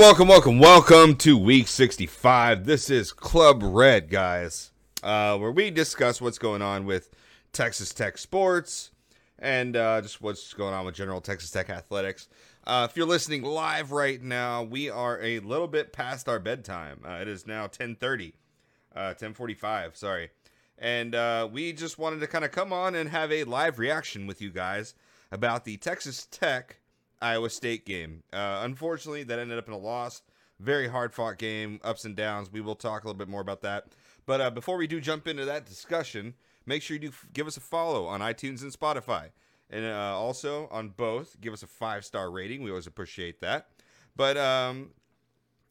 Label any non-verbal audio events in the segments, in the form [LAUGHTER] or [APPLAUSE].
Welcome, welcome, welcome to week 65. This is Club Red, guys, uh, where we discuss what's going on with Texas Tech sports and uh, just what's going on with general Texas Tech athletics. Uh, if you're listening live right now, we are a little bit past our bedtime. Uh, it is now 10:30, 10:45. Uh, sorry, and uh, we just wanted to kind of come on and have a live reaction with you guys about the Texas Tech Iowa State game. Uh, unfortunately, that ended up in a loss. Very hard fought game, ups and downs. We will talk a little bit more about that. But uh, before we do jump into that discussion, make sure you do f- give us a follow on iTunes and Spotify. And uh, also on both, give us a five star rating. We always appreciate that. But um,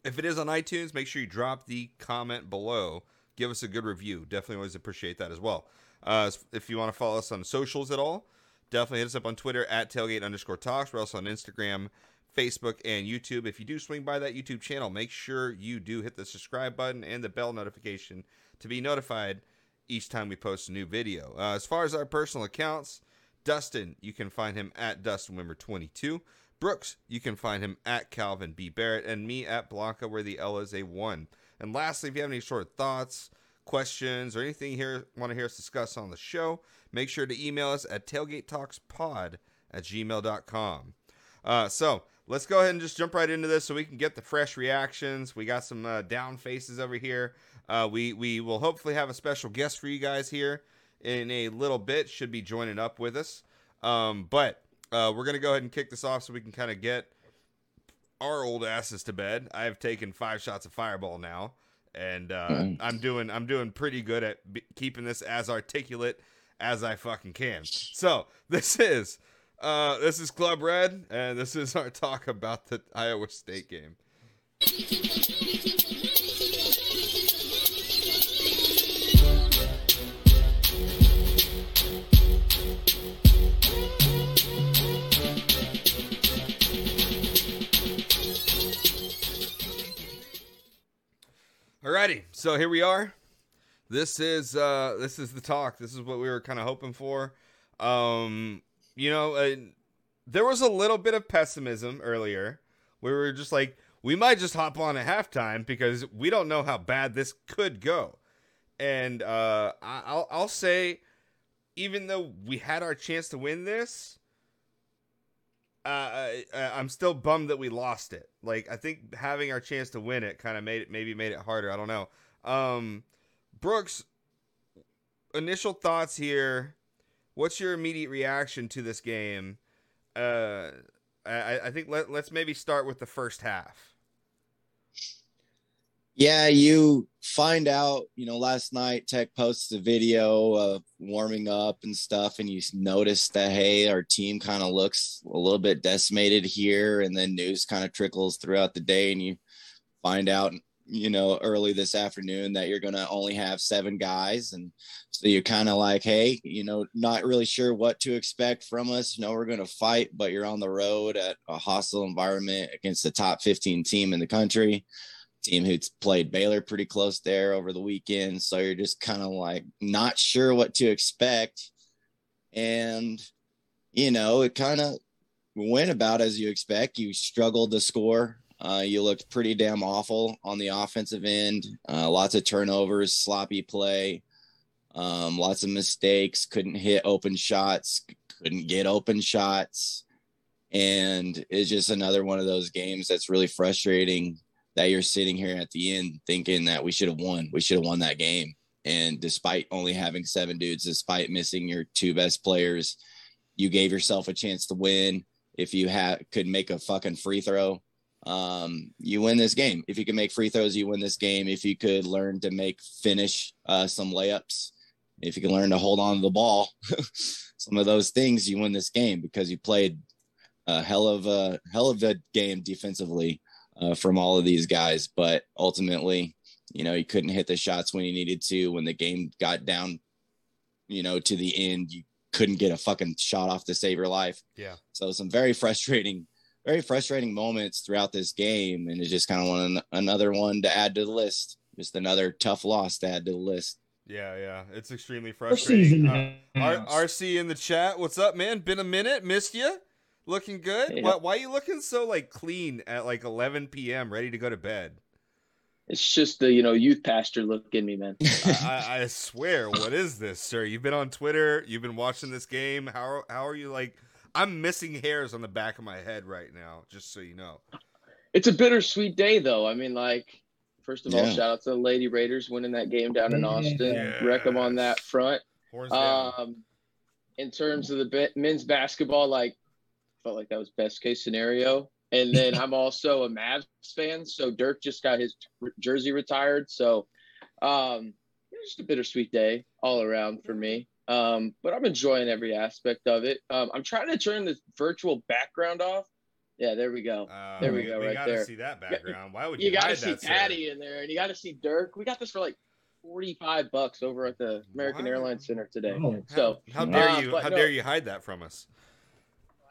if it is on iTunes, make sure you drop the comment below. Give us a good review. Definitely always appreciate that as well. Uh, if you want to follow us on socials at all, Definitely hit us up on Twitter at tailgate underscore talks. We're also on Instagram, Facebook, and YouTube. If you do swing by that YouTube channel, make sure you do hit the subscribe button and the bell notification to be notified each time we post a new video. Uh, as far as our personal accounts, Dustin, you can find him at DustinWimmer22. Brooks, you can find him at Calvin B. Barrett, and me at Blanca, where the L is a 1. And lastly, if you have any sort of thoughts, questions, or anything you want to hear us discuss on the show, make sure to email us at tailgatetalkspod at gmail.com. Uh, so let's go ahead and just jump right into this so we can get the fresh reactions. We got some uh, down faces over here. Uh, we, we will hopefully have a special guest for you guys here in a little bit, should be joining up with us. Um, but uh, we're going to go ahead and kick this off so we can kind of get our old asses to bed. I've taken five shots of fireball now and uh, mm. I'm doing I'm doing pretty good at b- keeping this as articulate as I fucking can. So this is uh, this is Club Red, and this is our talk about the Iowa State game. Alrighty, so here we are. This is uh this is the talk. This is what we were kind of hoping for. Um, you know, uh, there was a little bit of pessimism earlier. We were just like, we might just hop on at halftime because we don't know how bad this could go. And uh, I'll I'll say, even though we had our chance to win this, uh, I, I'm still bummed that we lost it. Like I think having our chance to win it kind of made it maybe made it harder. I don't know. Um, Brooks, initial thoughts here. What's your immediate reaction to this game? Uh, I, I think let, let's maybe start with the first half. Yeah, you find out, you know, last night Tech posts a video of warming up and stuff, and you notice that, hey, our team kind of looks a little bit decimated here. And then news kind of trickles throughout the day, and you find out, you know, early this afternoon that you're going to only have seven guys. And so you're kind of like, hey, you know, not really sure what to expect from us. You know, we're going to fight, but you're on the road at a hostile environment against the top 15 team in the country team who's played Baylor pretty close there over the weekend. So you're just kind of like not sure what to expect. And, you know, it kind of went about as you expect. You struggled to score. Uh, you looked pretty damn awful on the offensive end. Uh, lots of turnovers, sloppy play, um, lots of mistakes. Couldn't hit open shots. Couldn't get open shots. And it's just another one of those games that's really frustrating that you're sitting here at the end thinking that we should have won. We should have won that game. And despite only having seven dudes, despite missing your two best players, you gave yourself a chance to win. If you could make a fucking free throw, um, you win this game. If you can make free throws, you win this game. If you could learn to make finish uh, some layups, if you can learn to hold on to the ball, [LAUGHS] some of those things, you win this game because you played a hell of a hell of a game defensively uh, from all of these guys. But ultimately, you know, you couldn't hit the shots when you needed to. When the game got down, you know, to the end, you couldn't get a fucking shot off to save your life. Yeah. So some very frustrating, very frustrating moments throughout this game, and it's just kind of one another one to add to the list. Just another tough loss to add to the list. Yeah, yeah, it's extremely frustrating. Uh, R- RC in the chat, what's up, man? Been a minute, missed you. Looking good. Yeah. Why, why are you looking so like clean at like 11 p.m. ready to go to bed? It's just the you know youth pastor look in me, man. [LAUGHS] I, I, I swear, what is this, sir? You've been on Twitter. You've been watching this game. How how are you like? I'm missing hairs on the back of my head right now. Just so you know. It's a bittersweet day, though. I mean, like, first of all, shout out to the Lady Raiders winning that game down in Austin. Yes. Wreck them on that front. Horns down. Um, in terms of the be- men's basketball, like, felt like that was best case scenario. And then [LAUGHS] I'm also a Mavs fan, so Dirk just got his t- jersey retired. So, um, just a bittersweet day all around for me. Um, but I'm enjoying every aspect of it. Um, I'm trying to turn this virtual background off. Yeah, there we go. Uh, there we go, We right gotta there. see that background. Why would You you, got to hide see that, sir? Patty in there, and you got to see Dirk. We got this for like 45 bucks over at the American Wow. Airlines Center today. Oh. So How dare Uh, you? How no. dare you hide that from us?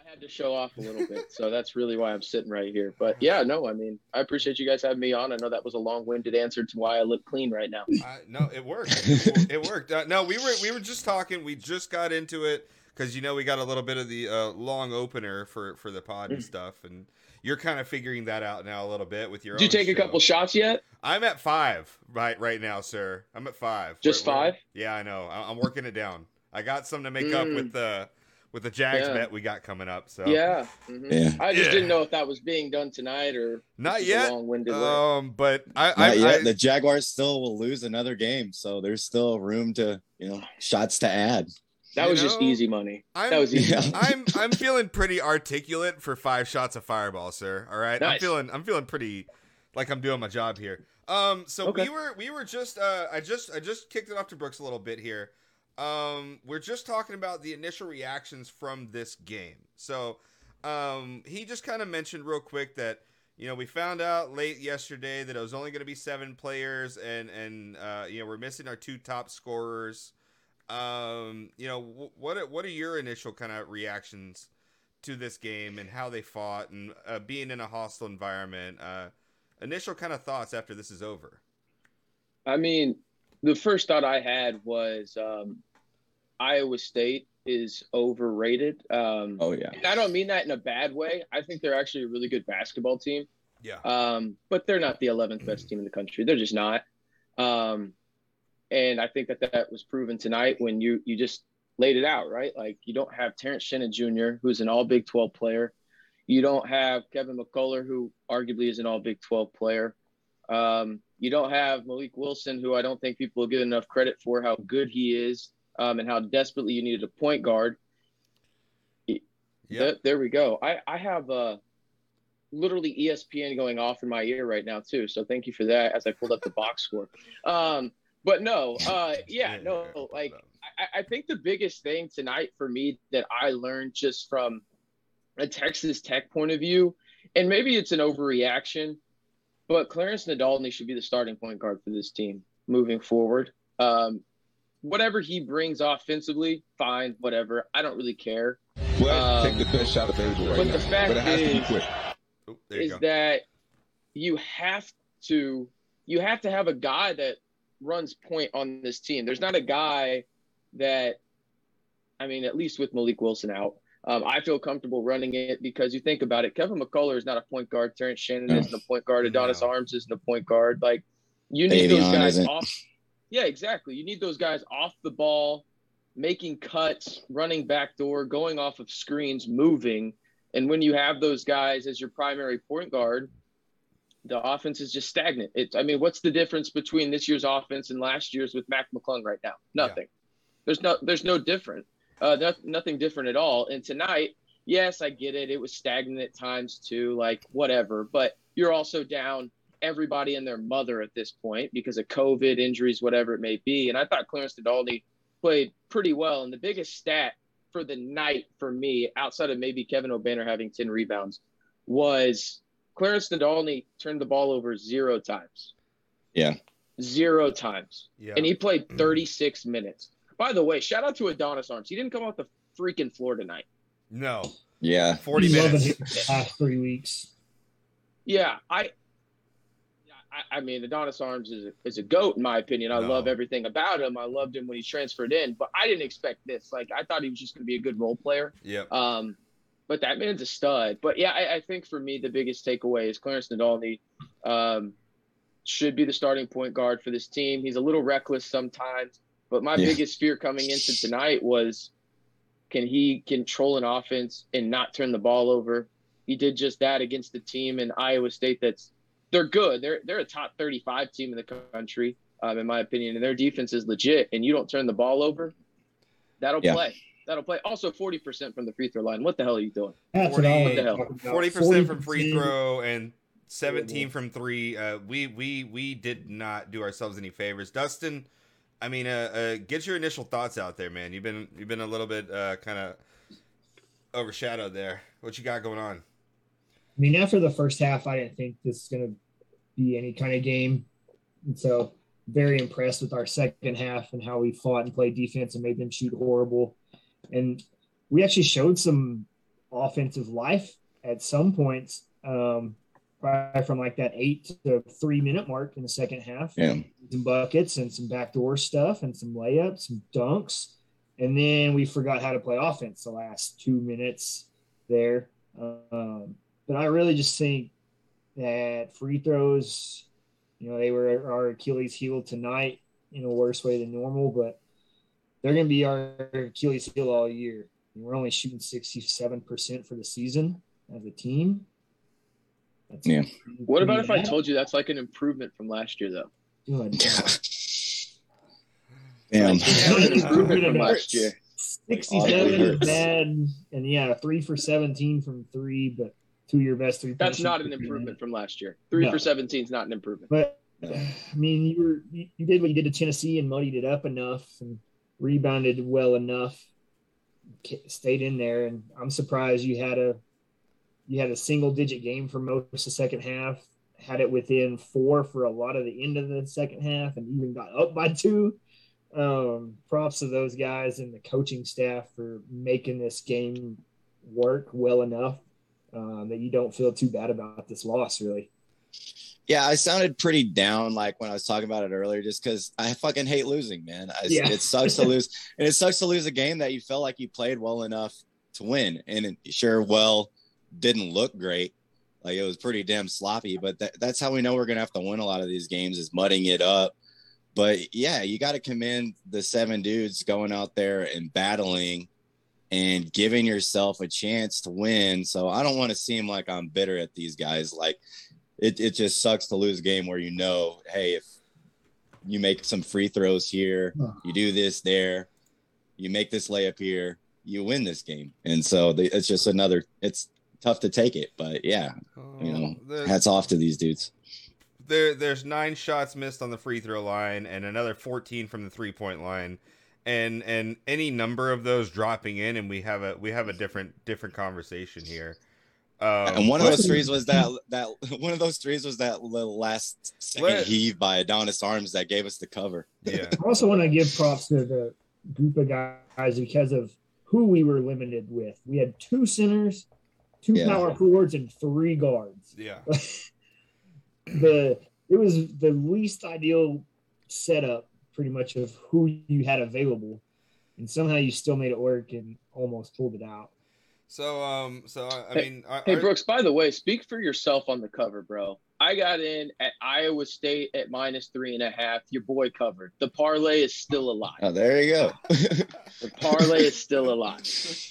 Had to show off a little bit. So that's really why I'm sitting right here. But yeah, no, I mean, I appreciate you guys having me on. I know that was a long-winded answer to why I look clean right now. I, no, it worked. it worked. Uh, no, we were we were just talking. We just got into it because you know we got a little bit of the uh, long opener for for the pod Mm. and stuff, and you're kind of figuring that out now a little bit with your. Did you take a couple shots yet? I'm at five right right now, sir. I'm at five. Just We're- we're- five? Yeah, I know. I- I'm working it down. I got some to make up Mm. with the with the Jags Yeah. bet we got coming up. So Yeah. mhm. Yeah. I just Yeah. didn't know if that was being done tonight or not yet. long-winded. Um, but I, I, yet. I the Jaguars still will lose another game, so there's still room to you know shots to add. that you was just easy money. I'm, that was easy. Yeah. I'm I'm feeling pretty articulate for five shots of fireball, sir. All right, I'm feeling I'm feeling pretty like I'm doing my job here. Um, so Okay. we were we were just uh I just I just kicked it off to Brooks a little bit here. Um, we're just talking about the initial reactions from this game. So, um, he just kind of mentioned real quick that you know we found out late yesterday that it was only going to be seven players, and and uh, you know we're missing our two top scorers. Um, you know what what are your initial kind of reactions to this game and how they fought and uh, being in a hostile environment? Uh, initial kind of thoughts after this is over. I mean, the first thought I had was um, Iowa State is overrated. Um, Oh yeah. and I don't mean that in a bad way. I think they're actually a really good basketball team, Yeah. um, but they're not the 11th best team in the country. They're just not. Um, and I think that that was proven tonight when you you just laid it out right. Like you don't have Terrence Shannon Jr., who's an All Big 12 player. You don't have Kevin McCullar, who arguably is an All Big 12 player. Um, you don't have Malik Wilson, who I don't think people will give enough credit for how good he is um, and how desperately you needed a point guard. Yeah. Th- there we go. I, I have uh, literally ESPN going off in my ear right now, too. So thank you for that as I pulled up the box [LAUGHS] score. Um, but no, uh, yeah, no, like I, I think the biggest thing tonight for me that I learned just from a Texas Tech point of view, and maybe it's an overreaction, but Clarence Nadolny should be the starting point guard for this team moving forward. Um, whatever he brings offensively, fine, whatever. I don't really care. Well, Um, take the best shot available right but now. the fact but it has to be is- quick. Oh, there you is go. that you have to you have to have a guy that runs point on this team. There's not a guy that I mean, at least with Malik Wilson out, um, I feel comfortable running it because you think about it. Kevin McCullar is not a point guard. Terrence Shannon isn't a point guard. Adonis No. Arms isn't a point guard. Like you need Davion those guys isn't. off. Yeah, exactly. You need those guys off the ball, making cuts, running backdoor, going off of screens, moving. And when you have those guys as your primary point guard, the offense is just stagnant. It's I mean, what's the difference between this year's offense and last year's with Mac McClung right now? Nothing. There's no there's no different. Uh, no, nothing different at all. And tonight, yes, I get it. It was stagnant at times too, like whatever. But you're also down everybody and their mother at this point because of COVID injuries, whatever it may be. And I thought Clarence Nadolny played pretty well. And the biggest stat for the night for me, outside of maybe Kevin Obanor having 10 rebounds, was Clarence Nadolny turned the ball over zero times. Yeah. Zero times. Yeah. And he played mm. 36 minutes. By the way, shout out to Adonis Arms. He didn't come off the freaking floor tonight. No. Yeah. 40 minutes. it the past three weeks. Yeah, I, I, I mean, Adonis Arms is a, is a goat in my opinion. I No. love everything about him. I loved him when he transferred in, but I didn't expect this. Like, I thought he was just going to be a good role player. Yep. Um, but that man's a stud. But yeah, I, I think for me the biggest takeaway is Clarence Nadolny um, should be the starting point guard for this team. He's a little reckless sometimes, but my Yeah. biggest fear coming into tonight was can he control an offense and not turn the ball over? He did just that against the team in Iowa State. That's they're good. They're they're a top 35 team in the country, um, in my opinion, and their defense is legit. And you don't turn the ball over, that'll Yeah. play. That'll play. Also, 40% from the free throw line. What the hell are you doing? That's 40, what the hell? 40%, 40% from free throw and 17 from three. Uh, we we we did not do ourselves any favors. Dustin, I mean, uh, uh, get your initial thoughts out there, man. You've been you've been a little bit uh, kind of overshadowed there. What you got going on? I mean, after the first half, I didn't think this is going to be any kind of game. And so, very impressed with our second half and how we fought and played defense and made them shoot horrible. And we actually showed some offensive life at some points, um, probably from like that eight to three minute mark in the second half. Yeah. Some buckets and some backdoor stuff and some layups, some dunks. And then we forgot how to play offense the last two minutes there. Um, but I really just think that free throws, you know, they were our Achilles heel tonight in a worse way than normal, but they're going to be our Achilles heel all year. We're only shooting 67% for the season as a team. That's Yeah. What about if I told you that's like an improvement from last year, though? good. [LAUGHS] Damn. Improvement from last year. 67 is bad, and yeah, three for 17 from three, but two of your best three. That's not an improvement from last year. Three No. for 17 is not an improvement. But I mean, you were you, you did what you did to Tennessee and muddied it up enough and rebounded well enough, stayed in there, and I'm surprised you had a you had a single digit game for most of the second half. Had it within four for a lot of the end of the second half, and even got up by two. Um, props to those guys and the coaching staff for making this game work well enough um, that you don't feel too bad about this loss. Really, Yeah, I sounded pretty down like when I was talking about it earlier, just because I fucking hate losing, man. I, Yeah. It sucks to lose, [LAUGHS] and it sucks to lose a game that you felt like you played well enough to win, and it sure well didn't look great. Like it was pretty damn sloppy, but that, that's how we know we're gonna have to win a lot of these games is mudding it up. But yeah, you got to commend the seven dudes going out there and battling and giving yourself a chance to win. So I don't want to seem like I'm bitter at these guys. Like it, it just sucks to lose a game where you know, hey, if you make some free throws here, you do this there, you make this layup here, you win this game. And so the, it's just another. It's tough to take it, but yeah, you uh, know, The- hats off to these dudes. there there's nine shots missed on the free throw line and another 14 from the three point line and and any number of those dropping in and we have a we have a different different conversation here um, and one of those threes was that that [LAUGHS] one of those threes was that little last second Let- heave by Adonis Arms that gave us the cover. yeah I also want to give props to the group of guys because of who we were limited with. We had two centers, two Yeah. power forwards, and three guards. yeah [LAUGHS] the it was the least ideal setup, pretty much of who you had available, and somehow you still made it work and almost pulled it out. so um so i, I Hey- mean our- Hey, our- Brooks, by the way, speak for yourself on the cover, bro. I got in at Iowa State at minus three and a half. Your boy covered. The parlay is still alive. Oh, there you go. [LAUGHS] The parlay is still alive.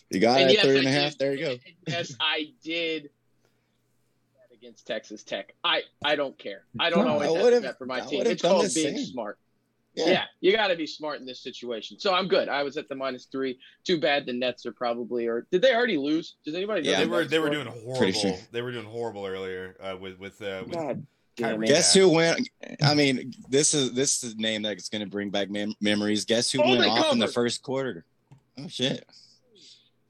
you got And it yes, at three I and a half. did- There you go. Yes, I did bet against Texas Tech. I I don't care. I don't I always have to would've- bet for my I team. It's called being same. smart. Yeah, you got to be smart in this situation. So I'm good. I was at the minus three. Too bad the Nets are probably or did they already lose? Does anybody? know Yeah. they the were Nets they were score? doing horrible. Sure. They were doing horrible earlier uh, with with uh, with God Kyrie. it. Guess who went? I mean, this is this is a name that's going to bring back mem- memories. Guess who Oh, went they off in the first quarter? Oh shit!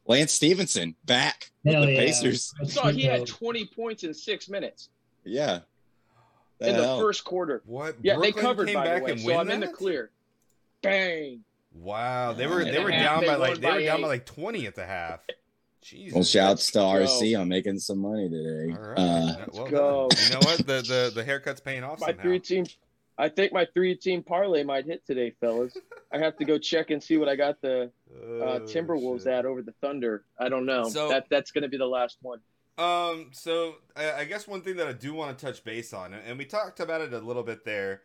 Lance Stephenson back with the yeah. Pacers. I saw he had [LAUGHS] 20 points in six minutes Yeah. The in the hell? first quarter. what? Yeah, Brooklyn they covered came by back the way, and so I'm in the clear. Bang! Wow, they were they were half, down they by like they were by down by like twenty at the half. Jesus. Well, shouts to RC go. on making some money today. All right. Uh, well go. You know what? The the the haircut's paying off My somehow. three team. I think my three team parlay might hit today, fellas. I have to go check and see what I got the uh, Oh, Timberwolves shit. at over the Thunder. I don't know. So- that that's going to be the last one. Um, so I, I guess one thing that I do want to touch base on, and- and we talked about it a little bit there.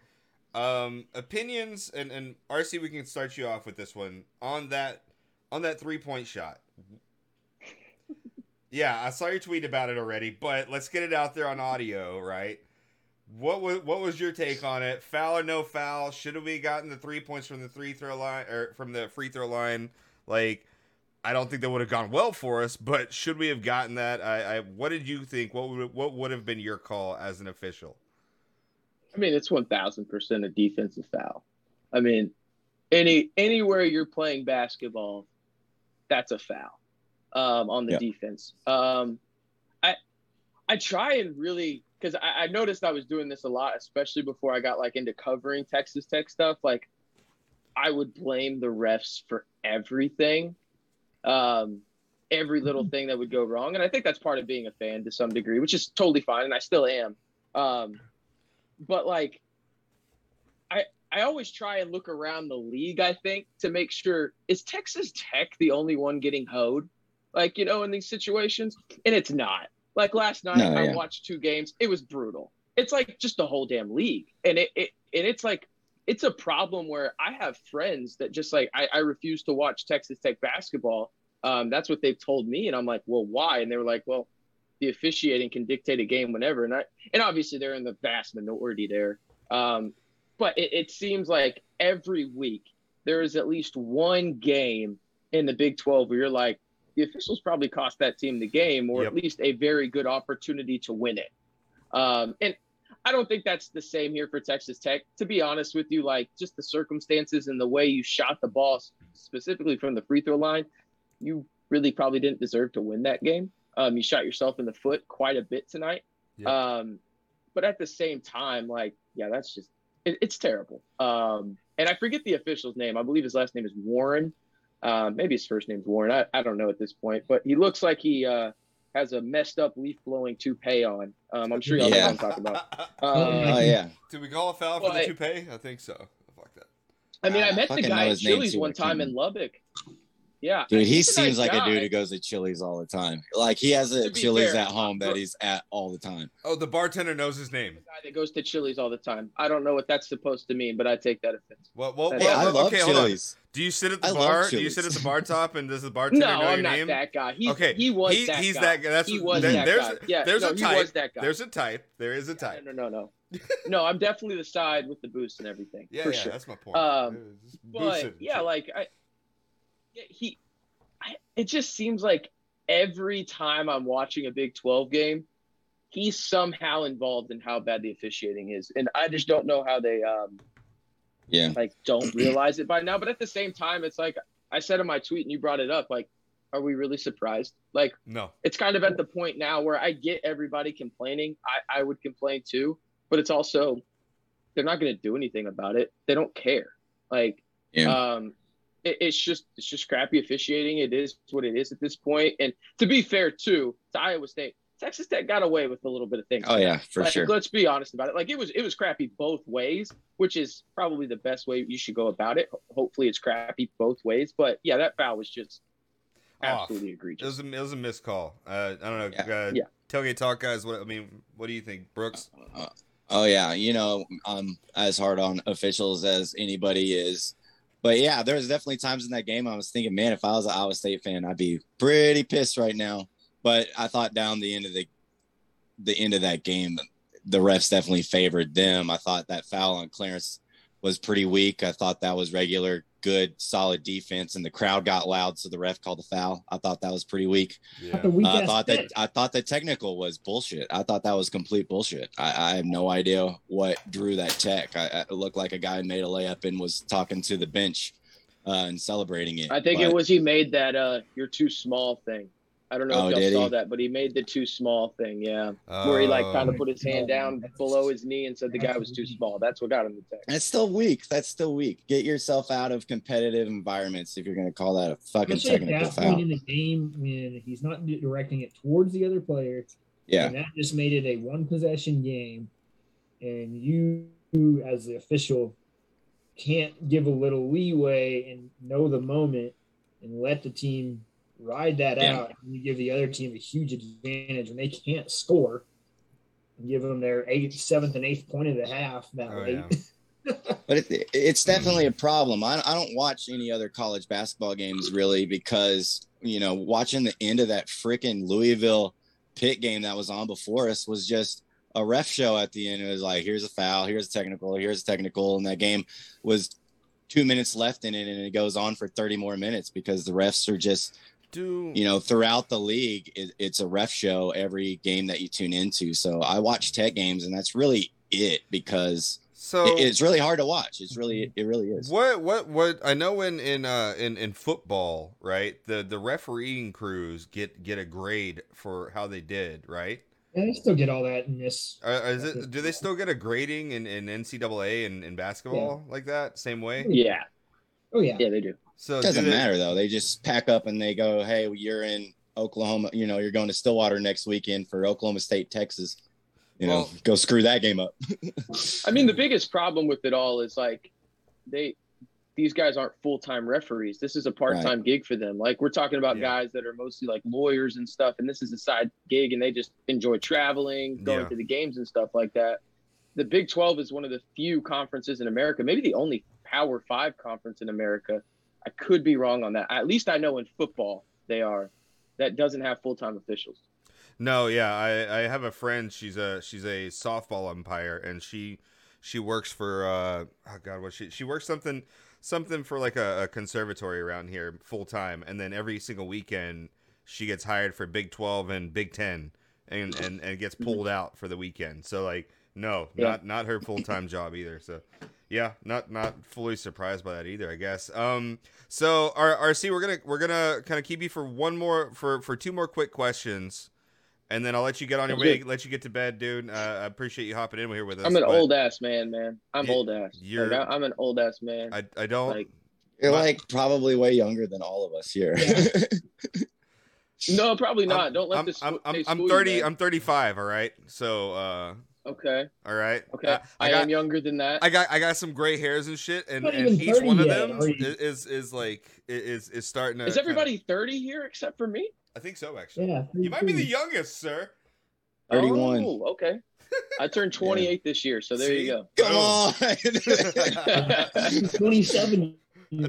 Um, opinions and and RC, we can start you off with this one on that on that three point shot. [LAUGHS] Yeah, I saw your tweet about it already, but let's get it out there on audio, right? What was what was your take on it? Foul or no foul? Should have we gotten the three points from the three throw line or from the free throw line? Like, I don't think that would have gone well for us, but should we have gotten that? I, I what did you think? What would what would have been your call as an official? I mean, it's one thousand percent a defensive foul. I mean, any anywhere you're playing basketball, that's a foul um, on the Yeah. defense. Um, I I try and really because I, I noticed I was doing this a lot, especially before I got like into covering Texas Tech stuff. Like, I would blame the refs for everything, um, every little thing that would go wrong, and I think that's part of being a fan to some degree, which is totally fine, and I still am. Um, but like I I always try and look around the league, I think, to make sure is Texas Tech the only one getting hoed? Like, you know, in these situations? And it's not. Like last night No, I yeah. watched two games. It was brutal. It's like just the whole damn league. And it, it and it's like it's a problem where I have friends that just like I, I refuse to watch Texas Tech basketball. Um, that's what they've told me, and I'm like, well, why? And they were like, well, the officiating can dictate a game whenever, and I and obviously they're in the vast minority there. Um, but it, it seems like every week there is at least one game in the Big 12 where you're like, the officials probably cost that team the game, or Yep. at least a very good opportunity to win it. Um, and I don't think that's the same here for Texas Tech. To be honest with you, like just the circumstances and the way you shot the ball, specifically from the free throw line, you really probably didn't deserve to win that game. Um, you shot yourself in the foot quite a bit tonight. Yeah. Um, but at the same time, like, yeah, that's just it, it's terrible. Um, and I forget the official's name. I believe his last name is Warren. Um, maybe his first name's Warren. I, I don't know at this point, but he looks like he uh, has a messed up leaf blowing toupee on. Um, I'm sure y'all know what I'm talking about. [LAUGHS] oh Um, yeah. Did we call a foul for Well, the toupee? I think so. Fuck that. I mean, I Ah, met the guy at his Chili's one time in. Lubbock. Yeah, Dude, he he's nice seems like a dude who goes to Chili's all the time. Like he has a Chili's fair, at home that he's at all the time. Oh, the bartender knows his name. The guy that goes to Chili's all the time. I don't know what that's supposed to mean, but I take that offense. Well, well, Hey, well, I love okay, hold on. Chili's. Do you sit at the I bar? Do you sit at the bar top and does the [LAUGHS] bartender No, know I'm your not name? that guy. He's, okay, he was he- that he's guy. that guy. That's he was there- that there's guy. A, yeah, there's no, a he type. was that guy. There's a type. There is a type. No, no, no, no. [LAUGHS] no, I'm definitely the side with the boost and everything. Yeah, for yeah, sure. that's my point. Um, But boosted. yeah, like I, yeah, he, I, it just seems like every time I'm watching a Big 12 game, he's somehow involved in how bad the officiating is, and I just don't know how they um Yeah. like don't realize it by now. But at the same time, it's like I said in my tweet, and you brought it up. Like, are we really surprised? Like, no. it's kind of at the point now where I get everybody complaining. I, I would complain too, but it's also they're not going to do anything about it. They don't care. Like, Yeah. um, it, it's just it's just crappy officiating. It is what it is at this point. And to be fair too, to Iowa State, Texas Tech got away with a little bit of things. Oh yeah, for Like, sure. Let's be honest about it. Like it was it was crappy both ways, which is probably the best way you should go about it. Hopefully it's crappy both ways. But yeah, that foul was just Off. absolutely It egregious. was a, it was a missed call. Uh, I don't know. Yeah. Uh, Yeah. Tailgate talk, guys. What I mean, what do you think, Brooks? Oh yeah, you know, I'm as hard on officials as anybody is. But yeah, there was definitely times in that game I was thinking, man, if I was an Iowa State fan, I'd be pretty pissed right now. But I thought down the end of the the end of that game, the refs definitely favored them. I thought that foul on Clarence was pretty weak. I thought that was regular, good, solid defense, and the crowd got loud, so the ref called a foul. I thought that was pretty weak. Yeah. The weak I thought that. I thought the technical was bullshit. I thought that was complete bullshit. I, I have no idea what drew that tech. I, I it looked like a guy made a layup and was talking to the bench uh, and celebrating it. I think it was he made that uh you're too small thing. I don't know Oh, if y'all saw he? that, but he made the too small thing, yeah. Where he like kind Oh. of put his hand down below his knee and said the guy was too small. That's what got him the tech. That's still weak. That's still weak. Get yourself out of competitive environments if you're going to call that a fucking Especially at technical that point foul. in the game when he's not directing it towards the other player. Yeah. And that just made it a one possession game. And you, as the official, can't give a little leeway and know the moment and let the team ride that Yeah. out. And you give the other team a huge advantage when they can't score. And give them their eighth, seventh, and eighth point of the half that Oh, late. yeah. [LAUGHS] But it, it's definitely a problem. I, I don't watch any other college basketball games really because, you know, watching the end of that freaking Louisville Pitt game that was on before us was just a ref show at the end. It was like, here's a foul, here's a technical, here's a technical. And that game was two minutes left in it and it goes on for 30 more minutes because the refs are just Do you know, throughout the league, it, it's a ref show every game that you tune into. So I watch Tech games, and that's really it because so it, it's really hard to watch. It's really, it really is. What what what I know in in uh in in football, right? The the refereeing crews get get a grade for how they did, right? And they still get all that in this. Uh, is it do they still get a grading in in NCAA and in basketball like that same way? Yeah, Oh, yeah. yeah, they do. So It doesn't they- matter though. They just pack up and they go, "Hey, you're in Oklahoma. You know, you're going to Stillwater next weekend for Oklahoma State, Texas. You know, Well- go screw that game up." [LAUGHS] I mean, the biggest problem with it all is like they these guys aren't full time referees. This is a part time gig for them. Like we're talking about Yeah. guys that are mostly like lawyers and stuff, and this is a side gig, and they just enjoy traveling, going Yeah. to the games and stuff like that. The Big Twelve is one of the few conferences in America, maybe the only Power Five conference in America. I could be wrong on that. At least I know in football they are. That doesn't have full time officials. No, yeah, I, I have a friend. She's a she's a softball umpire, and she she works for uh oh god, what she she works something something for like a, a conservatory around here full time, and then every single weekend she gets hired for Big Twelve and Big Ten, and and and gets pulled out for the weekend. So like, no, Yeah. not not her full time job either. So. Yeah, not not fully surprised by that either, I guess. Um, so R- RC, we're gonna we're gonna kind of keep you for one more for for two more quick questions, and then I'll let you get on your Sounds way, let you get to bed, dude. Uh, I appreciate you hopping in here with us. I'm an old ass man, man. I'm You- old ass. you're- Like, I, I'm an old ass man. I I don't. like You're My- like probably way younger than all of us here. [LAUGHS] no, probably not. I'm- Don't let I'm, this. I'm, I'm, I'm school you, 30. I'm 35. All right. So uh, Okay. all right. Okay. Uh, I, I got am younger than that. I got I got some gray hairs and shit, and, Not and each 30 one of them is, is is like is is starting to. Is kinda- everybody 30 here except for me? I think so, actually. Yeah. You might be the youngest, sir. 31. Oh, okay. I turned [LAUGHS] 28 this year, so there See? you go. Come Oh. on. [LAUGHS] [LAUGHS] 27.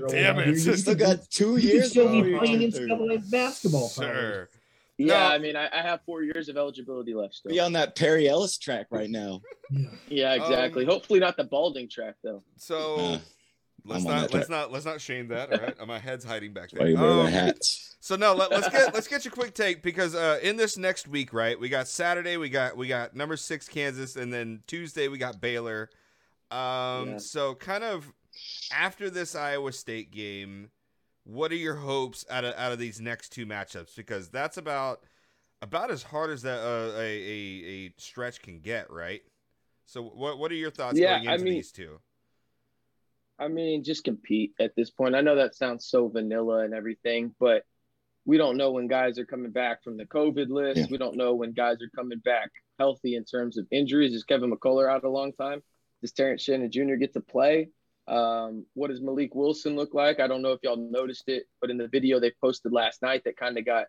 Damn it. You Still got two years. you years. still be playing in NCAA basketball. probably. Sir. Yeah, No. I mean, I, I have four years of eligibility left still. Be on that Perry Ellis track right now. [LAUGHS] Yeah. Yeah, exactly. Um, Hopefully not the balding track though. So Uh, let's not let's not let's not shame that. All right, [LAUGHS] my head's hiding back there. you Um, the hats? So no, let, us get let's get your quick take because uh, in this next week, right? We got Saturday, we got we got number six Kansas, and then Tuesday we got Baylor. Um, Yeah. so kind of after this Iowa State game, what are your hopes out of out of these next two matchups? Because that's about about as hard as that uh, a, a a stretch can get, right? So what what are your thoughts Yeah, going I into mean- these two? I mean, just compete at this point. I know that sounds so vanilla and everything, but we don't know when guys are coming back from the COVID list. Yeah. We don't know when guys are coming back healthy in terms of injuries. Is Kevin McCullar out a long time? Does Terrence Shannon Jr. get to play? Um, what does Malik Wilson look like? I don't know if y'all noticed it, but in the video they posted last night, that kind of got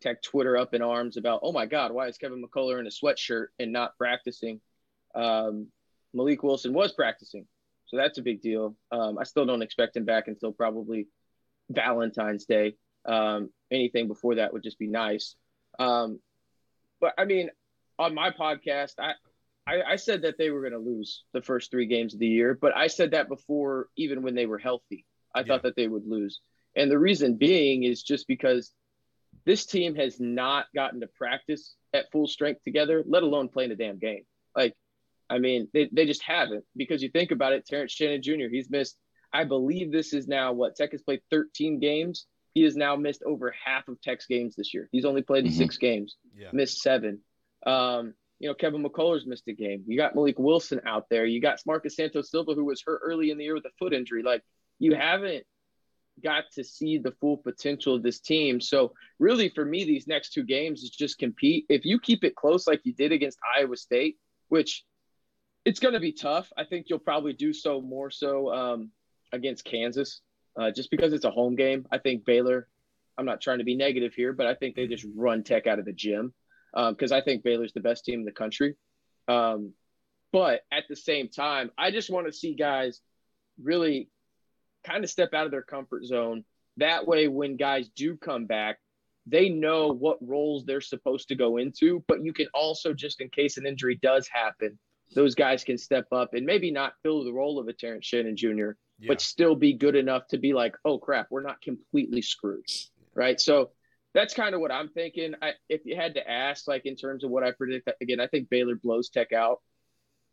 Tech Twitter up in arms about, oh my God, why is Kevin McCullar in a sweatshirt and not practicing? Um, Malik Wilson was practicing, so that's a big deal. Um, I still don't expect him back until probably Valentine's Day. Um, anything before that would just be nice. Um, but I mean, on my podcast, I I, I said that they were going to lose the first three games of the year, but I said that before, even when they were healthy. I yeah. thought that they would lose. And the reason being is just because this team has not gotten to practice at full strength together, let alone playing a damn game. Like, I mean, they, they just haven't because you think about it, Terrence Shannon Jr., he's missed, I believe this is now what Tech has played 13 games. He has now missed over half of Tech's games this year. He's only played mm-hmm. six games, yeah. missed seven. Um, you know, Kevin McCullar's missed a game. You got Malik Wilson out there. You got Marcus Santos Silva, who was hurt early in the year with a foot injury. Like, you haven't got to see the full potential of this team. So, really, for me, these next two games is just compete. If you keep it close like you did against Iowa State, which it's going to be tough, I think you'll probably do so more so um, against Kansas, uh, just because it's a home game. I think Baylor. I'm not trying to be negative here, but I think they just run Tech out of the gym because um, I think Baylor's the best team in the country. Um, but at the same time, I just want to see guys really kind of step out of their comfort zone. That way, when guys do come back, they know what roles they're supposed to go into. But you can also, just in case an injury does happen, those guys can step up and maybe not fill the role of a Terrence Shannon Jr., yeah. but still be good enough to be like, oh crap, we're not completely screwed. Right. So that's kind of what I'm thinking. I, if you had to ask, like in terms of what I predict, again, I think Baylor blows Tech out.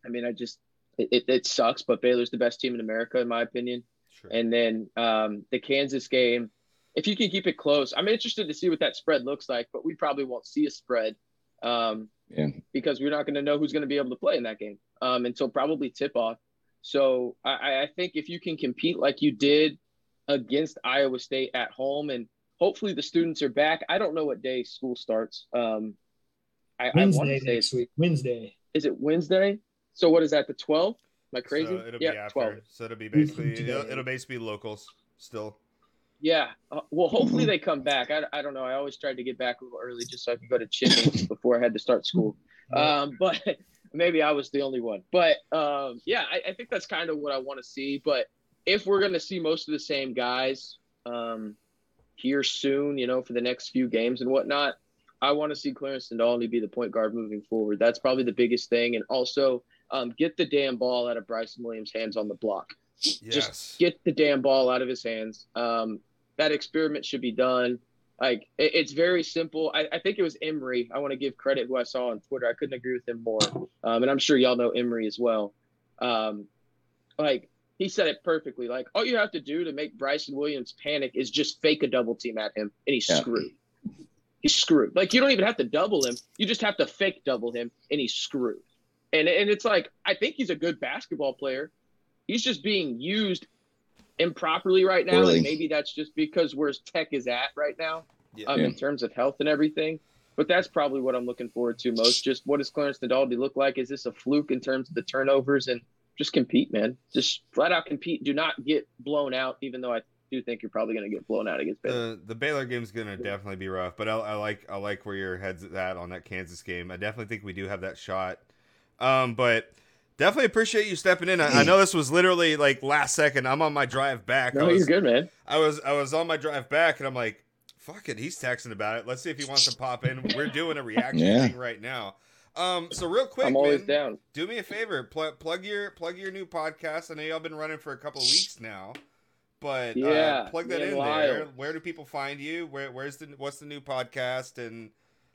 I mean, I just it, it sucks, but Baylor's the best team in America, in my opinion. Sure. And then um, the Kansas game, if you can keep it close, I'm interested to see what that spread looks like, but we probably won't see a spread um, yeah. because we're not going to know who's going to be able to play in that game um, until probably tip off. So I, I think if you can compete like you did against Iowa State at home and hopefully the students are back. I don't know what day school starts. Um, I, Wednesday I want to say next week. Wednesday. Is it Wednesday? So what is that? The 12th? Am I crazy? So it'll yeah, be after. 12. So it'll be basically it'll, it'll, basically be locals still. Yeah. Uh, well, hopefully they come [LAUGHS] back. I, I don't know. I always tried to get back a little early just so I could go to Chippings [COUGHS] before I had to start school. Um, but [LAUGHS] maybe I was the only one. But um, yeah, I, I think that's kind of what I want to see. But if we're going to see most of the same guys, um, here soon, you know, for the next few games and whatnot. I want to see Clarence Nadolny be the point guard moving forward. That's probably the biggest thing. And also um, get the damn ball out of Bryson Williams' hands on the block. Yes. Just get the damn ball out of his hands. Um, that experiment should be done. Like it, it's very simple. I, I, think it was Emery. I want to give credit who I saw on Twitter. I couldn't agree with him more. Um, and I'm sure y'all know Emery as well. Um, like he said it perfectly. Like all you have to do to make Bryson Williams panic is just fake a double team at him, and he's yeah. screwed. He's screwed. Like you don't even have to double him; you just have to fake double him, and he's screwed. And and it's like I think he's a good basketball player. He's just being used improperly right now, really? and maybe that's just because where Tech is at right now, yeah. Um, yeah. in terms of health and everything. But that's probably what I'm looking forward to most. Just what does Clarence Nadolny look like? Is this a fluke in terms of the turnovers and just compete, man. Just flat out compete. Do not get blown out, even though I do think you're probably going to get blown out against Baylor. The, the Baylor is going to definitely be rough, but I, I, like I like where your head's at on that Kansas game. I definitely think we do have that shot. Um, but definitely appreciate you stepping in. I, I, know this was literally like last second. I'm on my drive back. No, was, you're good, man. I was I was on my drive back, and I'm like, fuck it. He's texting about it. Let's see if he wants to pop in. We're doing a reaction yeah. thing right now. Um, so real quick, I'm always man, down. Do me a favor, pl- plug your plug your new podcast. I know y'all been running for a couple of weeks now, but uh, yeah, uh, plug that in there. Where do people find you? Where where's the what's the new podcast? And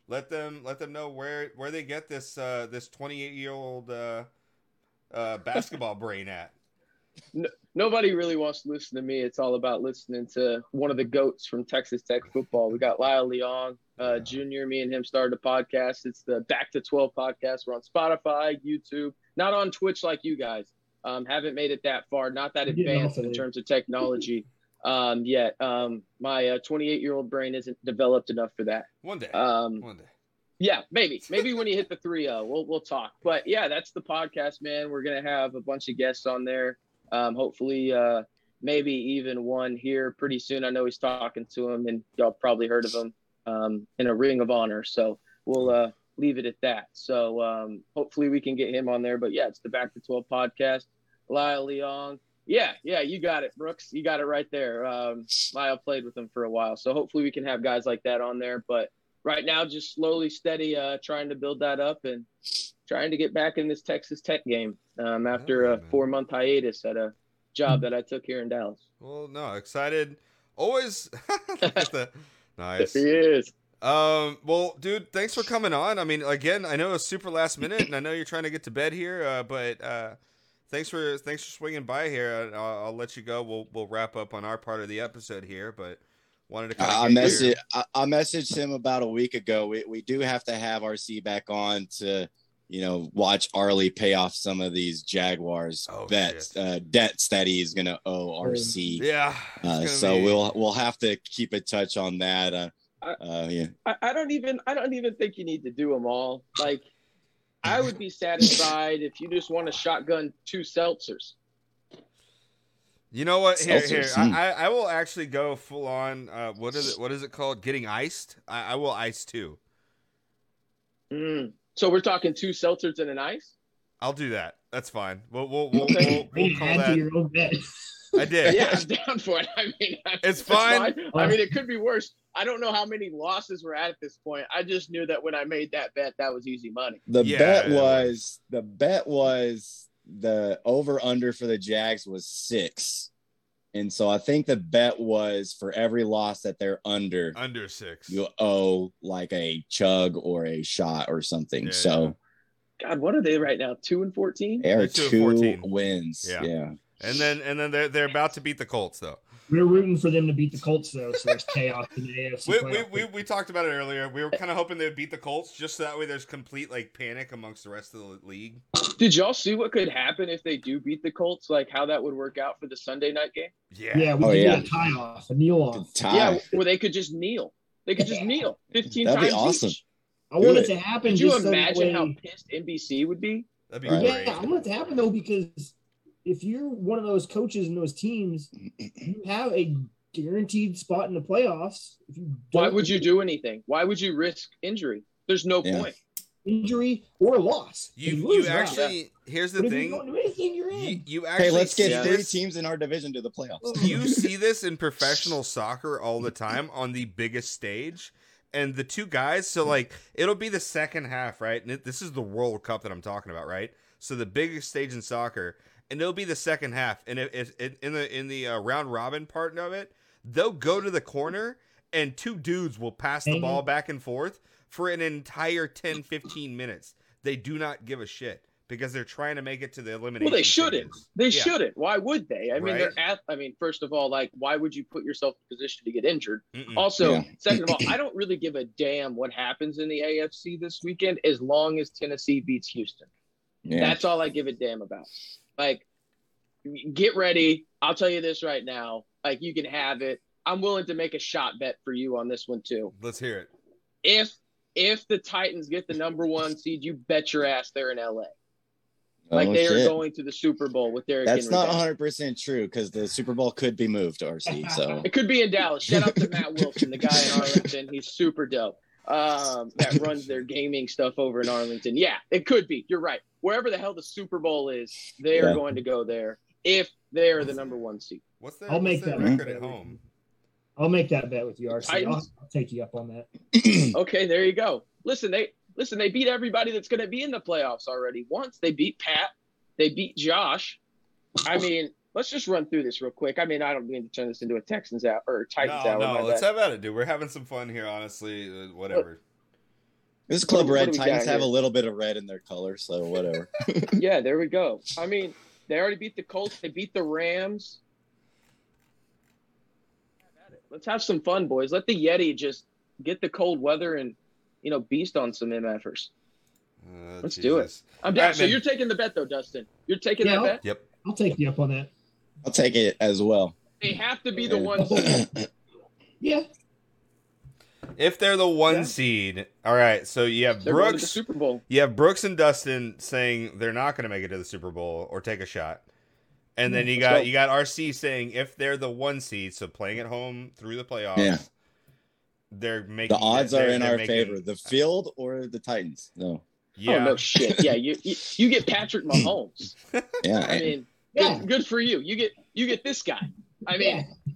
let them let them know where where they get this uh, this 28 year old uh, uh, [LAUGHS] basketball brain at. No, nobody really wants to listen to me. It's all about listening to one of the goats from Texas Tech football. We got Lyle Leong, uh, Junior. Me and him started a podcast. It's the Back to 12 podcast. We're on Spotify, YouTube, not on Twitch like you guys. Um, haven't made it that far, not that advanced in terms of technology um, yet. Um, my 28 uh, year old brain isn't developed enough for that. One day. Um, One day. Yeah, maybe, maybe when you hit the three, uh, we'll we'll talk. But yeah, that's the podcast, man. We're gonna have a bunch of guests on there. Um, hopefully, uh, maybe even one here pretty soon. I know he's talking to him, and y'all probably heard of him um, in a Ring of Honor. So we'll uh, leave it at that. So um, hopefully we can get him on there. But yeah, it's the Back to 12 podcast. Lyle Leong. Yeah, yeah, you got it, Brooks. You got it right there. Um, Lyle played with him for a while. So hopefully we can have guys like that on there. But right now, just slowly, steady, uh, trying to build that up and trying to get back in this Texas Tech game um, after a four month hiatus at a job that I took here in Dallas. Well, no, excited. Always. [LAUGHS] Look at nice. He is. Um, well, dude, thanks for coming on. I mean, again, I know it's super last minute, and I know you're trying to get to bed here, uh, but uh, thanks for thanks for swinging by here. I'll, I'll let you go. We'll we'll wrap up on our part of the episode here, but wanted to. Kind I of messaged I, I messaged him about a week ago. We we do have to have RC back on to you know watch Arlie pay off some of these Jaguars Oh, bets uh, debts that he's gonna owe RC. Yeah. Uh, so be- we'll we'll have to keep in touch on that. Uh, I- uh, yeah. I, I don't even I don't even think you need to do them all. Like I would be [LAUGHS] satisfied if you just want to shotgun two seltzers. You know what? Here, Seltzers, here. hmm. I, I I will actually go full on. Uh, what is it? What is it called? Getting iced. I, I will ice too. Mm. So we're talking two seltzers and an ice. I'll do that. That's fine. We'll we'll we'll, Okay. we'll, we'll call that. your own bet. I did. [LAUGHS] Yeah, I'm down for it. I mean, It's fine. I mean, it could be worse. I don't know how many losses we're at at this point. I just knew that when I made that bet, that was easy money. The Yeah, bet was the bet was the over under for the Jags was six. And so I think the bet was for every loss that they're under, Under six. you owe like a chug or a shot or something. Yeah, so God, what are they right now? Two and fourteen. they are Let's do two 14. wins. Yeah. Yeah. And then and then they're they're about to beat the Colts though. We're rooting for them to beat the Colts though, so there's chaos in the AFC. We, we, we, we talked about it earlier. We were kind of hoping they'd beat the Colts just so that way there's complete like panic amongst the rest of the league. Did y'all see what could happen if they do beat the Colts? Like how that would work out for the Sunday night game? Yeah. yeah, we Oh, could yeah. get a tie off, a kneel off. Tie. Yeah, where they could just kneel. They could just kneel fifteen That'd be times awesome. each. I Do want it it. to happen. Could you just so that imagine how pissed NBC would be? That'd be Right. great. Yeah, I want it to happen though because if you're one of those coaches in those teams, [CLEARS THROAT] you have a guaranteed spot in the playoffs. If you Why would you do anything? Why would you risk injury? There's no Yeah. point. injury or loss? If You you now, actually here's the but if you thing. don't do anything, you're in. You, you actually Hey, let's get see three this- teams in our division to the playoffs. Oh. you [LAUGHS] see this in professional soccer all the time on the biggest stage and the two guys so like it'll be the second half right and it, this is the world cup that i'm talking about right so the biggest stage in soccer and it'll be the second half and if, if, if- in the in the uh, round robin part of it they'll go to the corner and two dudes will pass the ball back and forth for an entire 10 15 minutes they do not give a shit because they're trying to make it to the elimination Well, they shouldn't. stages. They Yeah. shouldn't. Why would they? I mean, Right. they're at. I mean, first of all, like, why would you put yourself in a position to get injured? Mm-mm. Also, Yeah. second of all, [CLEARS THROAT] I don't really give a damn what happens in the AFC this weekend as long as Tennessee beats Houston. Yeah. That's all I give a damn about. Like, get ready. I'll tell you this right now. Like, you can have it. I'm willing to make a shot bet for you on this one too. let's hear it If if the Titans get the number one seed, you bet your ass they're in LA. Like Oh, they are going to the Super Bowl with Derrick That's Henry. not 100 percent true because the Super Bowl could be moved, RC. So [LAUGHS] It could be in Dallas. Shout out to Matt [LAUGHS] Wilson, the guy in Arlington. He's super dope. Um, that runs their gaming stuff over in Arlington. Yeah, it could be. You're right. Wherever the hell the Super Bowl is, they are Yeah. going to go there if they are the number one seed. what's their, I'll make their that record at bet. home I'll make that bet with you, RC. I'll, I'll take you up on that. [CLEARS THROAT] Okay, there you go. Listen, they listen. They beat everybody that's going to be in the playoffs already. Once they beat Pat, they beat Josh. I [LAUGHS] mean, let's just run through this real quick. I mean, I don't mean to turn this into a Texans out or Titans no, hour. no, let's bad. have at it, dude. We're having some fun here, honestly. Uh, whatever. This Club What- what Red do Titans got have a little bit of red in their color, so whatever. [LAUGHS] yeah, there we go. I mean, they already beat the Colts. They beat the Rams. Let's have some fun, boys. Let the Yeti just get the cold weather and, you know, beast on some MFers. Uh, Let's do it. I'm down. All right, so man. you're taking the bet, though, Dustin. You're taking Yeah, that I'll- bet. Yep. I'll take you up on that. I'll take it as well. They have to be the ones. [LAUGHS] Yeah. If they're the one Yeah. seed, all right. So you have They're going to the Brooks. Super Bowl. You have Brooks and Dustin saying they're not going to make it to the Super Bowl or take a shot, and then hmm, you Let's got go. you got RC saying if they're the one seed, so playing at home through the playoffs, Yeah. they're making The odds are in our making- favor. The field or the Titans? Oh, no. Yeah, Oh no shit. Yeah, you, you you get Patrick [CLEARS THROAT] Mahomes. Yeah. I mean, Yeah. good, good for you. You get you get this guy. I mean, Yeah.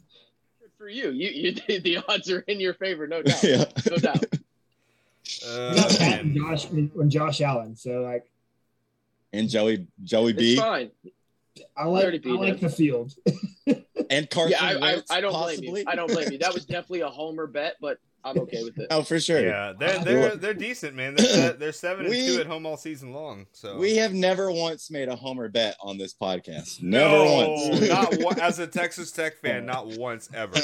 Good for you. You you [LAUGHS] the odds are in your favor, no [LAUGHS] doubt. yeah. No doubt. You Uh, got Pat and. Josh and Josh Allen. So like and Joey Joey B It's fine. I like Already I like the field. [LAUGHS] and Carson Yeah, I, I, I don't possibly. blame you. I don't blame you. That was definitely a homer bet, but I'm okay with it. [LAUGHS] Oh, for sure. Yeah, they're they're they're decent, man. They're, they're seven and We- two at home all season long. So We have never once made a homer bet on this podcast. Never no, once. not one, as a Texas Tech fan, [LAUGHS] not once ever.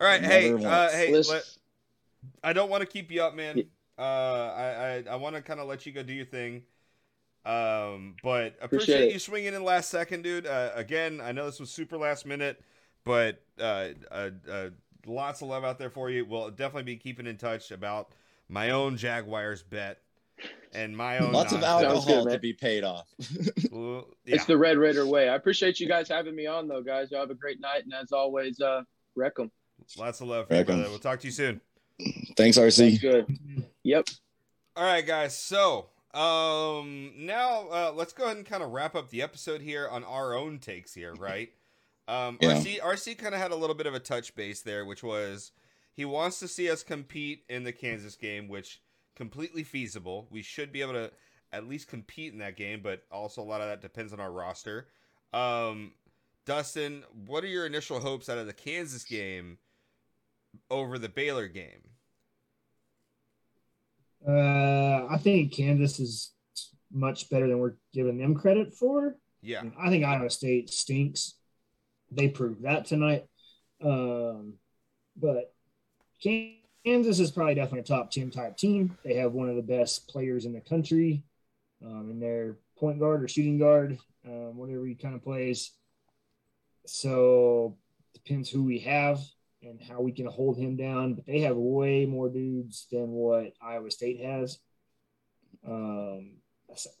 All right, Never hey, uh, hey, let, I don't want to keep you up, man. Uh, I I, I want to kind of let you go do your thing. Um, but appreciate, Appreciate you swinging in last second, dude. Uh, again, I know this was super last minute, but uh, uh, uh, lots of love out there for you. We'll definitely be keeping in touch about my own Jaguars bet and my own Lots of alcohol good, to be paid off. [LAUGHS] Well, yeah. It's the Red Raider way. I appreciate you guys having me on, though, guys. Y'all have a great night, and as always, uh, wreck them. Lots of love for you, brother. We'll talk to you soon. Thanks, Sounds RC. good. Yep. All right, guys. So, um, now uh, let's go ahead and kind of wrap up the episode here on our own takes here, right? Um, Yeah. RC RC kind of had a little bit of a touch base there, which was he wants to see us compete in the Kansas game, which completely feasible. We should be able to at least compete in that game, but also a lot of that depends on our roster. Um, Dustin, what are your initial hopes out of the Kansas game over the Baylor game? Uh, I think Kansas is much better than we're giving them credit for. Yeah, I think Iowa State stinks. They proved that tonight. Um, but Kansas is probably definitely a top 10 type team. They have one of the best players in the country um, in their point guard or shooting guard, um, whatever he kind of plays. So depends who we have and how we can hold him down. But they have way more dudes than what Iowa State has. Um,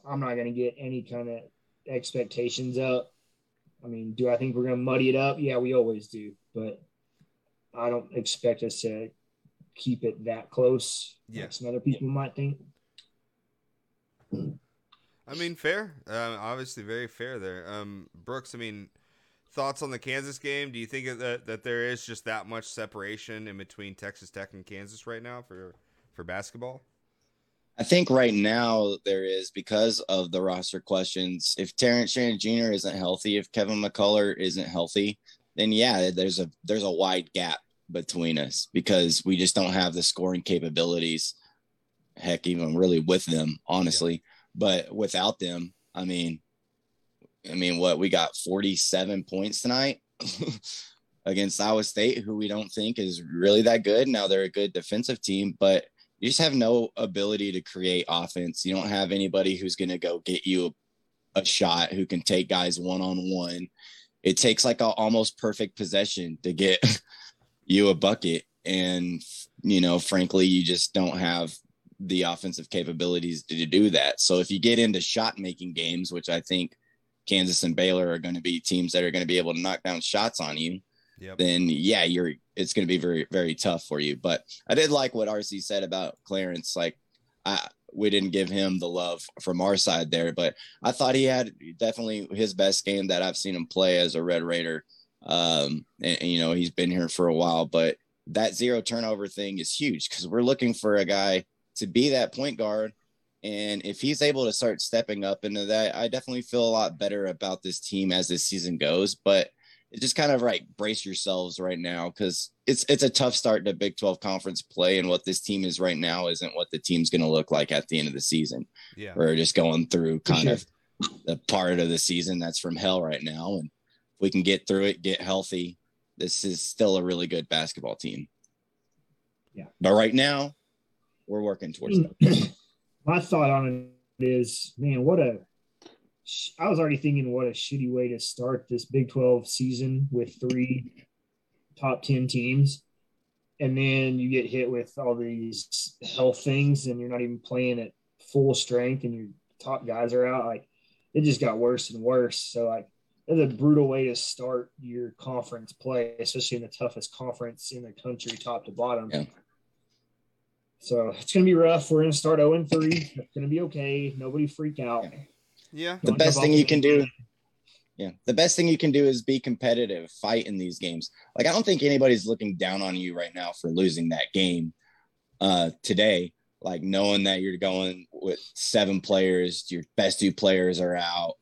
I'm not going to get any kind of expectations up. I mean, do I think we're going to muddy it up? Yeah, we always do, but I don't expect us to keep it that close. Yeah. like some other people might think. I mean, fair. Um, obviously, very fair there. Um, Brooks, I mean, thoughts on the Kansas game? Do you think that that there is just that much separation in between Texas Tech and Kansas right now for for basketball? I think right now there is because of the roster questions. If Terrence Shannon Jr. isn't healthy, if Kevin McCullar isn't healthy, then yeah, there's a there's a wide gap between us because we just don't have the scoring capabilities. Heck, even really with them, honestly. But without them, I mean, I mean, what we got 47 points tonight [LAUGHS] against Iowa State, who we don't think is really that good. Now they're a good defensive team, but you just have no ability to create offense. You don't have anybody who's going to go get you a, a shot who can take guys one on one. It takes like a almost perfect possession to get [LAUGHS] you a bucket. And, you know, frankly, you just don't have the offensive capabilities to do that. So if you get into shot making games, which I think Kansas and Baylor are going to be teams that are going to be able to knock down shots on you, Yep. then yeah, you're it's going to be very very tough for you. But I did like what RC said about Clarence. Like, I we didn't give him the love from our side there, but I thought he had definitely his best game that I've seen him play as a Red Raider. Um, and, and, you know he's been here for a while, but that zero turnover thing is huge because we're looking for a guy to be that point guard. And if he's able to start stepping up into that, I definitely feel a lot better about this team as this season goes. But just kind of like brace yourselves right now because it's it's a tough start to Big 12 conference play, and what this team is right now isn't what the team's going to look like at the end of the season. Yeah. We're just going through kind sure. of the part of the season that's from hell right now, and if we can get through it, get healthy. This is still a really good basketball team. Yeah. but right now we're working towards that. Hmm. My thought on it is, man, what a. I was already thinking what a shitty way to start this Big 12 season with three top 10 teams. And then you get hit with all these health things and you're not even playing at full strength and your top guys are out. Like it just got worse and worse. So, like, it's a brutal way to start your conference play, especially in the toughest conference in the country, top to bottom. Yeah. So it's gonna be rough. We're gonna start 0 and 3. It's gonna be okay. Nobody freak out. Yeah. The best jump thing you can do Yeah. The best thing you can do is be competitive, fight in these games. Like I don't think anybody's looking down on you right now for losing that game uh today. like knowing that you're going with seven players, your best two players are out,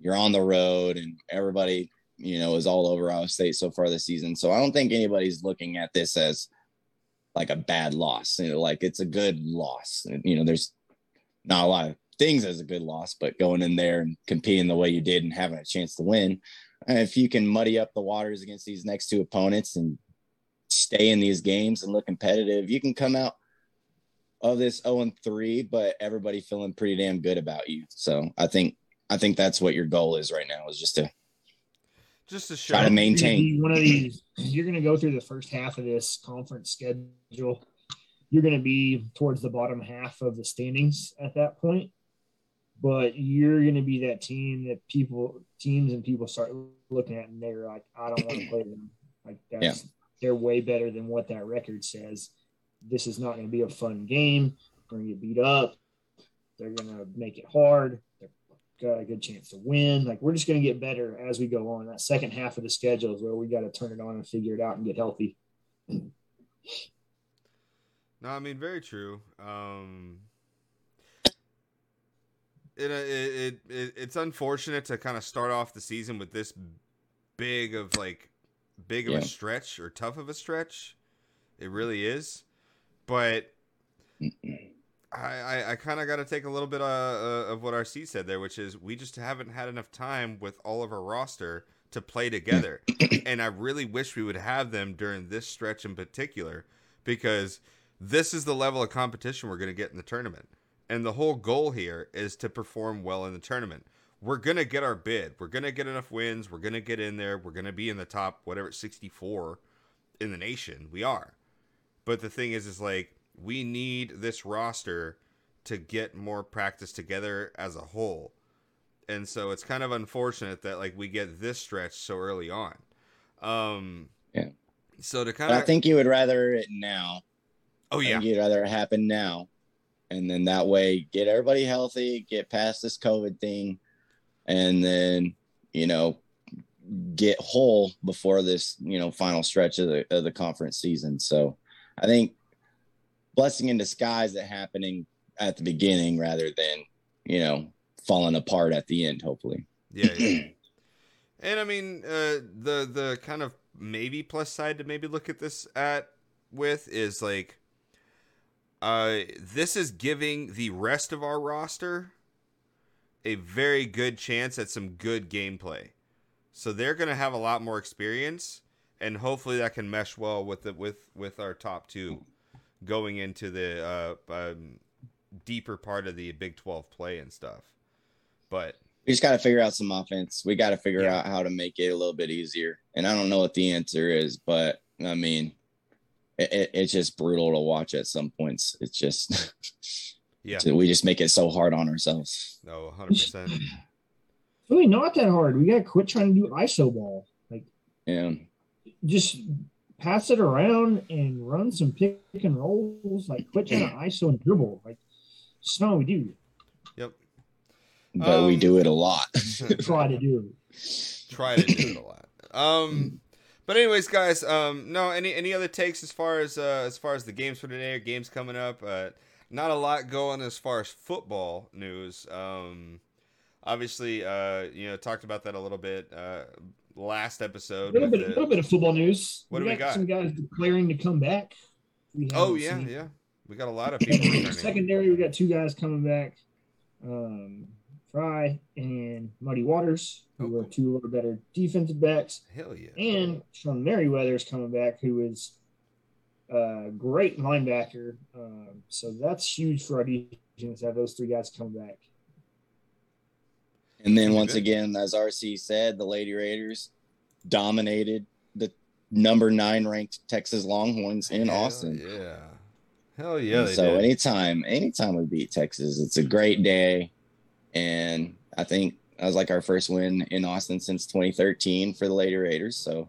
you're on the road, and everybody, you know, is all over Iowa State so far this season. So I don't think anybody's looking at this as like a bad loss. You know, like it's a good loss. You know, there's not a lot of things as a good loss, but going in there and competing the way you did and having a chance to win, if you can muddy up the waters against these next two opponents and stay in these games and look competitive, you can come out of this 0 and 3, but everybody feeling pretty damn good about you. So I think I think that's what your goal is right now is just to just to show try to maintain You're gonna be one of these. You're going to go through the first half of this conference schedule. You're going to be towards the bottom half of the standings at that point, but you're going to be that team that people, teams, and people start looking at, and they're like, "I don't want to play them." Like that's Yeah. they're way better than what that record says. This is not going to be a fun game. We're going to get beat up. They're going to make it hard. They're got a good chance to win. Like we're just going to get better as we go on. That second half of the schedule is where we got to turn it on and figure it out and get healthy. No, I mean very true. Um, it, it, it it it's unfortunate to kind of start off the season with this big of like big of Yeah. a stretch or tough of a stretch. It really is, but I I, I kind of got to take a little bit uh, uh, of what RC said there, which is we just haven't had enough time with all of our roster to play together, [CLEARS THROAT] and I really wish we would have them during this stretch in particular because this is the level of competition we're going to get in the tournament. And the whole goal here is to perform well in the tournament. We're going to get our bid. We're going to get enough wins. We're going to get in there. We're going to be in the top, whatever, 64 in the nation. We are. But the thing is, is like, we need this roster to get more practice together as a whole. And so it's kind of unfortunate that, like, we get this stretch so early on. Um, Yeah. So to kind of. I think you would rather it now. oh, yeah. you'd rather it happen now. And then that way get everybody healthy, get past this COVID thing, and then, you know, get whole before this, you know, final stretch of the of the conference season. So I think blessing in disguise that happening at the beginning rather than, you know, falling apart at the end, hopefully. Yeah, yeah. [CLEARS THROAT] and I mean, uh, the the kind of maybe plus side to maybe look at this at with is like, uh, this is giving the rest of our roster a very good chance at some good gameplay. So they're gonna have a lot more experience, and hopefully that can mesh well with the with with our top two going into the uh, um, deeper part of the Big Twelve play and stuff. But we just got to figure out some offense. We got to figure Yeah. out how to make it a little bit easier. And I don't know what the answer is, but I mean, it, it, it's just brutal to watch at some points. It's just, yeah, [LAUGHS] we just make it so hard on ourselves. no, hundred percent. It's [SIGHS] really not that hard. We got to quit trying to do ISO ball. Like Yeah. just pass it around and run some pick and rolls. Like quit trying to ISO and dribble. Like it's not what we do. Yep. But we Um, do it a lot. [LAUGHS] Try to do. Try to do it a lot. Um, but anyways, guys, um, no, any any other takes as far as uh, as far as the games for today or games coming up? Uh, not a lot going as far as football news. Um, obviously, uh, you know, talked about that a little bit uh, last A episode. little with bit, a the- little bit of football news. What do we got? Some guys declaring to come back. Oh yeah, seen- yeah, we got a lot of [CLEARS THROAT] people. Secondary, we got two guys coming back. Um, Fry and Muddy Waters, who Oh, are two of our better defensive backs. Hell yeah. And Sean Merriweather is coming back, who is a great linebacker. Um, so that's huge for our defense to have those three guys come back. And then once again, as RC said, the Lady Raiders dominated the number nine ranked Texas Longhorns in Hell Austin. Yeah. Hell yeah. They so did. anytime, anytime we beat Texas, it's a great day. And I think that was like our first win in Austin since 2013 for the Lady Raiders. So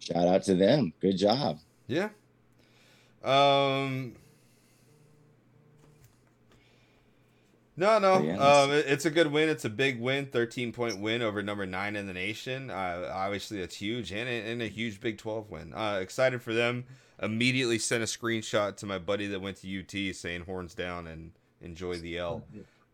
shout out to them. Good job. Yeah. Um. No, no. Yes. Um, it's a good win. It's a big win. Thirteen point win over number nine in the nation. Uh, obviously, that's huge, and a, and a huge Big Twelve win. Uh, excited for them. immediately sent a screenshot to my buddy that went to UT saying horns down and enjoy the L.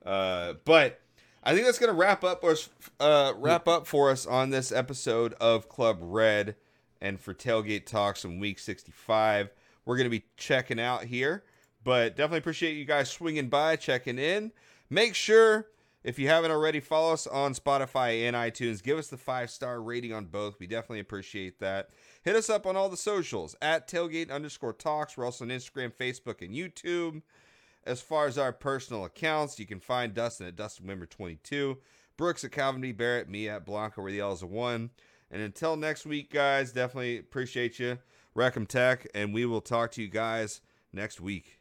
Uh, but I think that's gonna wrap up us uh, wrap up for us on this episode of Club Red and for tailgate talks in week 65. We're gonna be checking out here, but definitely appreciate you guys swinging by, checking in. Make sure if you haven't already, follow us on Spotify and iTunes. Give us the five star rating on both. We definitely appreciate that. Hit us up on all the socials at tailgate underscore talks. We're also on Instagram, Facebook, and YouTube. As far as our personal accounts, you can find Dustin at Dustin Wimmer 22, Brooks at Calvin B. Barrett, me at Blanca, where the L's a one. And until next week, guys, definitely appreciate you. Reckham Tech, and we will talk to you guys next week.